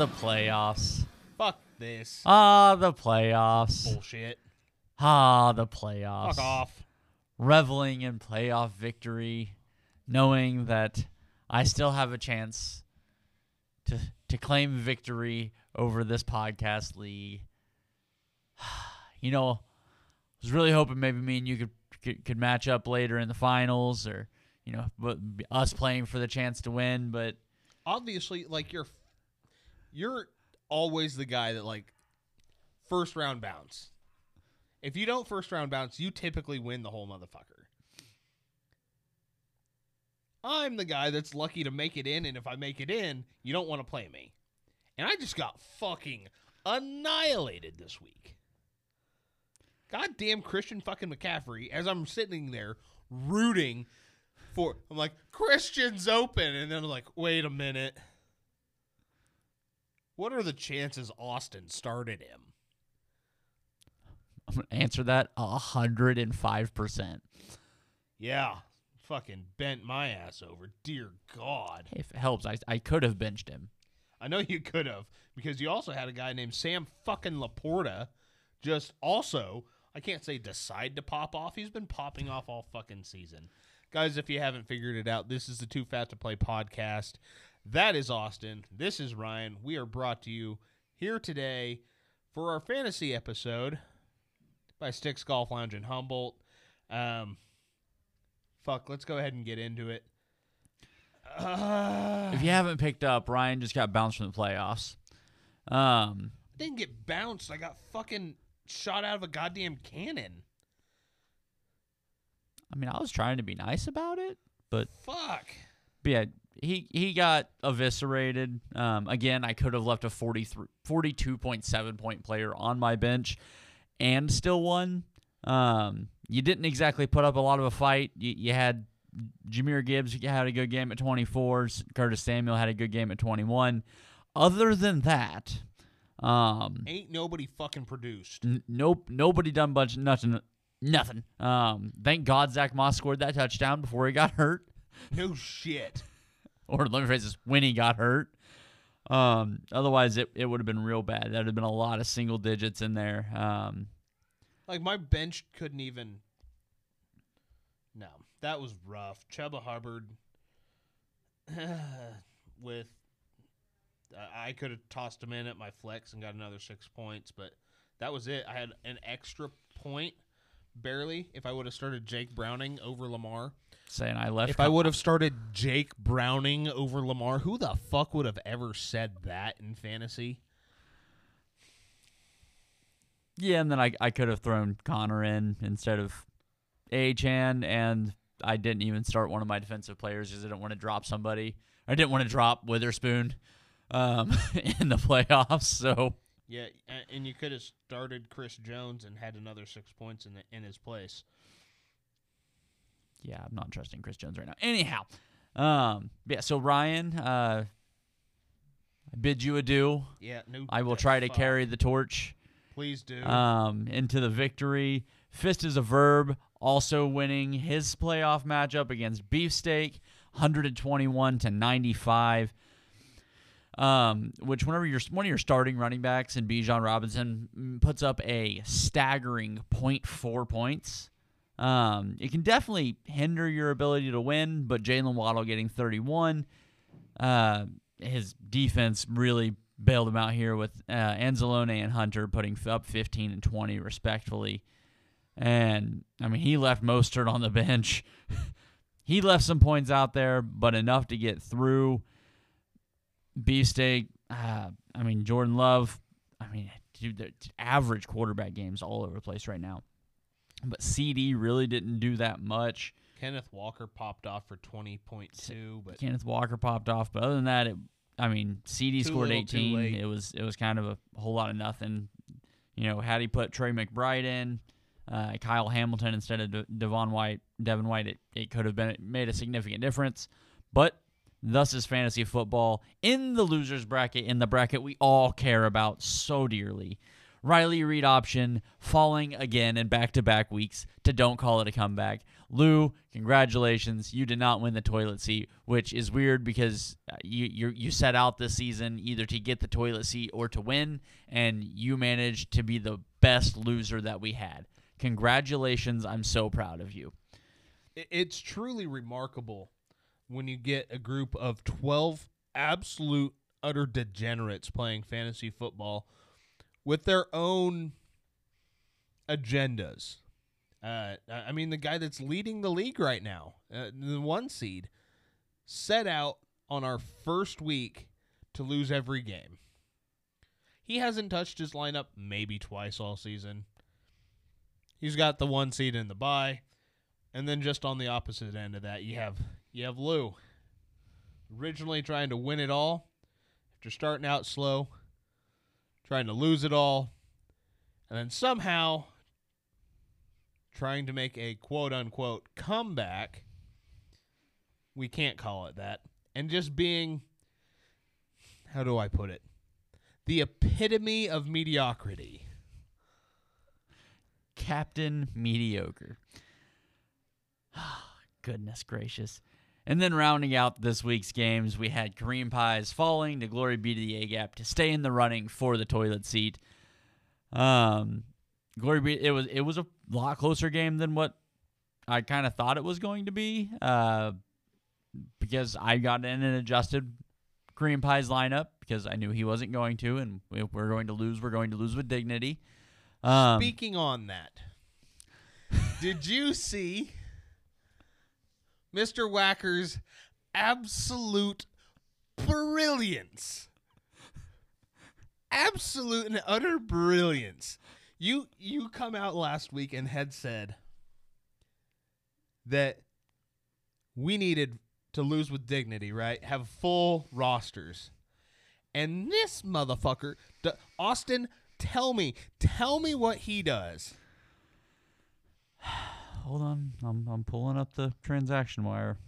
The playoffs. Fuck this Ah, the playoffs. bullshit. Ah, the playoffs. Fuck off. Reveling in playoff victory, knowing that I still have a chance to to claim victory over this podcast league. You know, I was really hoping maybe me and you could could, could match up later in the finals, or you know, us playing for the chance to win. But Obviously, like you're, you're always the guy that like first round bounce. If you don't first round bounce, you typically win the whole motherfucker. I'm the guy that's lucky to make it in, and if I make it in, you don't want to play me. And I just got fucking annihilated this week. Goddamn Christian fucking McCaffrey, as I'm sitting there rooting for, I'm like, Christian's open. And then I'm like, wait a minute. What are the chances Austin started him? I'm gonna answer that a hundred and five percent. Yeah, fucking bent my ass over. Dear God. If it helps, I I could have benched him. I know you could have because you also had a guy named Sam fucking LaPorta just also, I can't say decide to pop off. He's been popping off all fucking season. Guys, if you haven't figured it out, this is the Too Fat to Play podcast. That is Austin. This is Ryan. We are brought to you here today for our fantasy episode by Sticks Golf Lounge in Humboldt. Um, fuck, let's go ahead and get into it. Uh, If you haven't picked up, Ryan just got bounced from the playoffs. Um, I didn't get bounced. I got fucking shot out of a goddamn cannon. I mean, I was trying to be nice about it, but, Fuck. but yeah, he he got eviscerated. Um, again, I could have left a 43, 42.7 point player on my bench and still won. Um, you didn't exactly put up a lot of a fight. You, you had Jahmyr Gibbs had a good game at 24. Curtis Samuel had a good game at 21. Other than that, um, Ain't nobody fucking produced. N- nope, nobody done bunch nothing. Nothing. Um, thank God Zach Moss scored that touchdown before he got hurt, No shit. Or let me phrase this: when he got hurt. Um, otherwise, it, it would have been real bad. There'd have been a lot of single digits in there. Um, Like my bench couldn't even. No, that was rough. Chuba Hubbard with. I I could have tossed him in at my flex and got another six points, but that was it. I had an extra point, barely. If I would have started Jake Browning over Lamar, saying I left. if I would have started Jake Browning over Lamar, who the fuck would have ever said that in fantasy? yeah, and then I I could have thrown Connor in instead of Achane, and I didn't even start one of my defensive players because I didn't want to drop somebody. I didn't want to drop Witherspoon um, in the playoffs. So Yeah, and you could have started Chris Jones and had another six points in the, in his place. Yeah, I'm not trusting Chris Jones right now. Anyhow, um, yeah. So Ryan, uh, I bid you adieu. Yeah, no. I will try to fuck. carry the torch Please do. um, into the victory. Fist is a verb. Also winning his playoff matchup against Beefsteak, 121 to 95. Um, which whenever you're one of your starting running backs and Bijan Robinson puts up a staggering 0.4 points. Um, it can definitely hinder your ability to win, but Jaylen Waddle getting 31, uh, his defense really bailed him out here with uh, Anzalone and Hunter putting up 15 and 20 respectfully. And I mean, he left Mostert on the bench. he left some points out there, but enough to get through. Beefsteak, uh, I mean, Jordan Love, I mean, dude, average quarterback games all over the place right now. But CD really didn't do that much. Kenneth Walker popped off for twenty point two, but Kenneth Walker popped off, but other than that, it, I mean, CD scored 18. It was it was kind of a whole lot of nothing. You know, had he put Trey McBride in, uh, Kyle Hamilton instead of De- Devon White, Devin White, it, it could have been made a significant difference. But thus is fantasy football in the losers bracket, in the bracket we all care about so dearly. Riley Reed option falling again in back to back weeks to don't call it a comeback. Lou, congratulations. You did not win the toilet seat, which is weird because uh, you you you set out this season either to get the toilet seat or to win, and you managed to be the best loser that we had. Congratulations. I'm so proud of you. It's truly remarkable when you get a group of 12 absolute utter degenerates playing fantasy football with their own agendas. Uh, I mean, the guy that's leading the league right now, uh, the one seed, set out on our first week to lose every game. He hasn't touched his lineup maybe twice all season. He's got the one seed in the bye. And then just on the opposite end of that, you have you have Lou. Originally trying to win it all, after starting out slow, trying to lose it all, and then somehow trying to make a quote unquote comeback. We can't call it that. And just being how do I put it? The epitome of mediocrity. Captain Mediocre. Goodness gracious. And then rounding out this week's games, we had Kareem Pies falling to glory be to the A gap to stay in the running for the toilet seat. Um, glory be it was it was a lot closer game than what I kind of thought it was going to be. Uh, because I got in and adjusted Kareem Pie's lineup because I knew he wasn't going to, and if we're going to lose, we're going to lose with dignity. Um, Speaking on that, did you see Mr. Wacker's absolute brilliance? Absolute and utter brilliance. You you come out last week and had said that we needed to lose with dignity, right? Have full rosters. And this motherfucker, Austin, tell me, tell me what he does. Hold on, I'm I'm pulling up the transaction wire.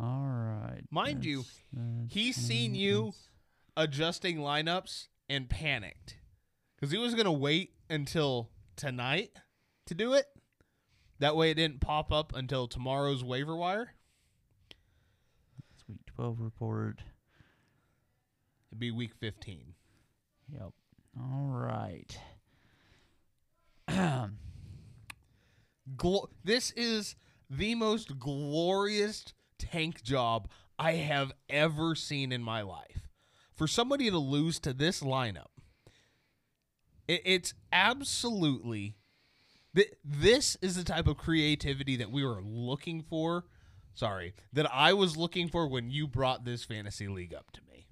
All right. Mind you, that's- that's- He's seen you adjusting lineups and panicked because he was gonna wait until tonight to do it. That way, it didn't pop up until tomorrow's waiver wire. that's week 12 report. It'd be week fifteen. Yep. All right. Glo- this is the most glorious tank job I have ever seen in my life. For somebody to lose to this lineup, it, it's absolutely. Th- this is the type of creativity that we were looking for. Sorry, that I was looking for when you brought this fantasy league up to me.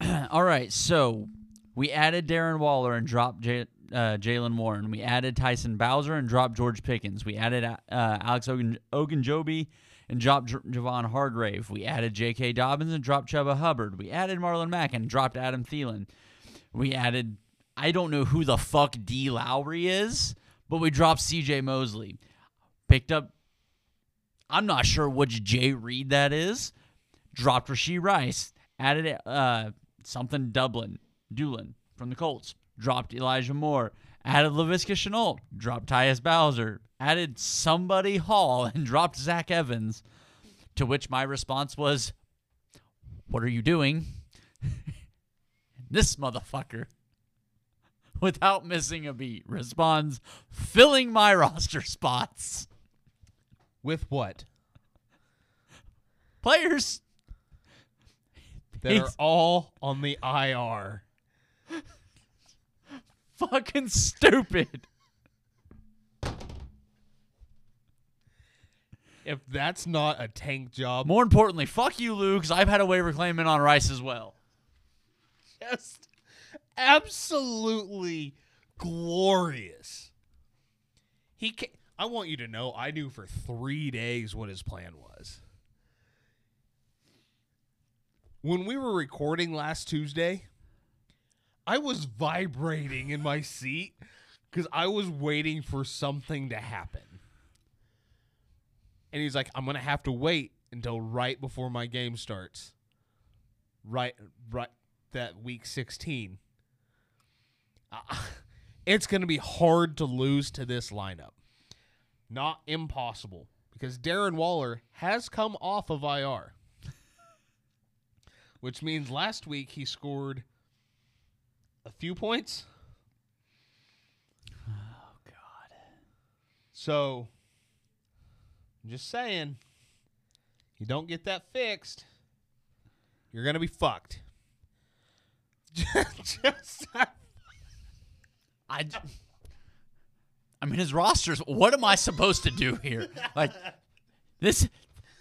All right. So we added Darren Waller and dropped J- uh, Jaylen Warren. We added Tyson Bowser and dropped George Pickens. We added uh, Alex Ogun- Ogunjobi and dropped J- Javon Hargrave. We added J.K. Dobbins and dropped Chuba Hubbard. We added Marlon Mack and dropped Adam Thielen. We added I don't know who the fuck D Lowry is, but we dropped C.J. Mosley. Picked up. I'm not sure which Jay Reed that is. Dropped Rasheed Rice. Added uh something Dublin, Doolin from the Colts. Dropped Elijah Moore. Added Laviska Shenault. Dropped Tyus Bowser. Added somebody Hall and dropped Zach Evans. To which my response was, What are you doing? this motherfucker, without missing a beat, responds, Filling my roster spots. With what? Players. They're all on the IR. Fucking stupid. If that's not a tank job, More importantly, fuck you, Lou, because I've had a waiver claim in on Rice as well. just absolutely glorious. He ca I want you to know I knew for 3 days what his plan was. When we were recording last Tuesday, I was vibrating in my seat cuz I was waiting for something to happen. And he's like, "I'm to have to wait until right before my game starts." Right right that week 16 uh, it's going to be hard to lose to this lineup. Not impossible because Darren Waller has come off of IR. Which means last week he scored a few points. Oh God. So I'm just saying, you don't get that fixed, you're gonna be fucked. just, I. I mean, his rosters. What am I supposed to do here? Like this.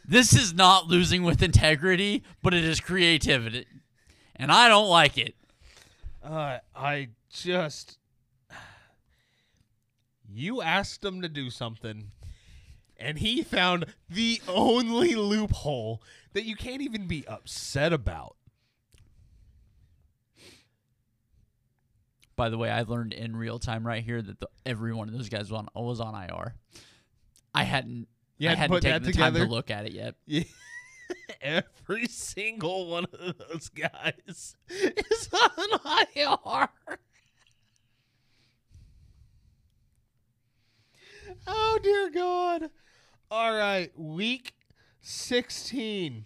This is not losing with integrity, but it is creativity, and I don't like it. Uh, I just you asked him to do something, and he found the only loophole that you can't even be upset about. By the way, I learned in real time right here that the, every one of those guys was on, was on IR. I hadn't. You hadn't hadn't put taken that the time to together? look at it yet. Yeah. Every single one of those guys is on IR. Oh dear God. All right, week 16.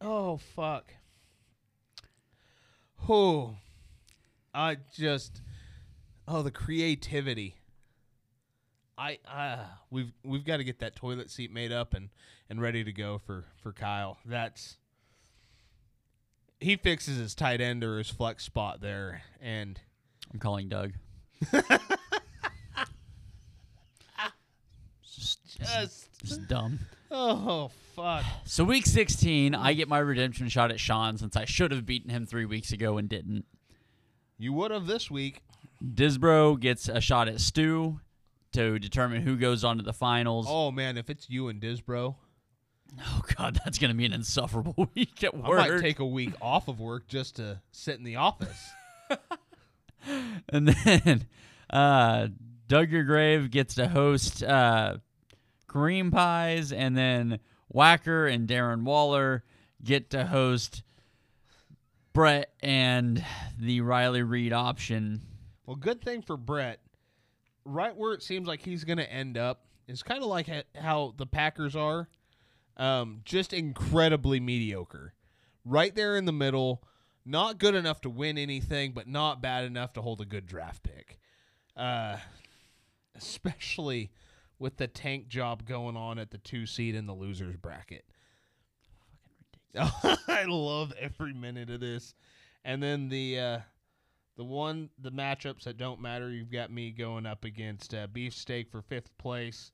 Oh fuck. Who? I just Oh, the creativity. I uh we've we've got to get that toilet seat made up and and ready to go for for Kyle. That's he fixes his tight end or his flex spot there and I'm calling Doug. just, just just dumb. oh fuck. So week 16, I get my redemption shot at Sean since I should have beaten him three weeks ago and didn't. You would have this week. Disbro gets a shot at Stu to determine who goes on to the finals. Oh, man, if it's you and Disbro, Oh God, that's gonna be an insufferable week at I work. might take a week off of work just to sit in the office. and then uh, Doug Your Grave gets to host uh, Cream Pies, and then Whacker and Darren Waller get to host Brett and the Riley Reed option. Well, good thing for Brett. Right where it seems like he's going to end up is kind of like ha- how the Packers are, um, just incredibly mediocre. Right there in the middle, not good enough to win anything, but not bad enough to hold a good draft pick. Uh, especially with the tank job going on at the two seed in the losers bracket. Fucking ridiculous. I love every minute of this. And then the uh, the one the matchups that don't matter. You've got me going up against uh, beefsteak for fifth place,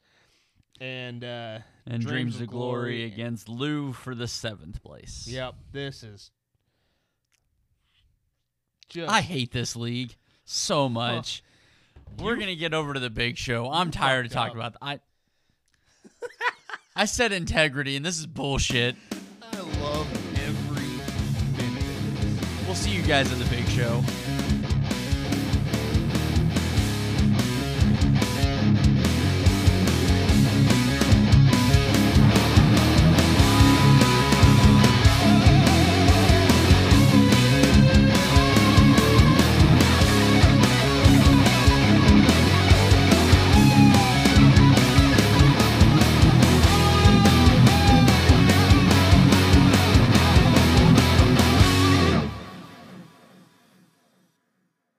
and uh, And Dreams, of Glory, against Lou for the seventh place. Yep, this is just I hate this league so much. We're You- gonna get over to the big show. I'm tired of talking up. about. I I said integrity, and this is bullshit. I love every minute. We'll see you guys in the big show.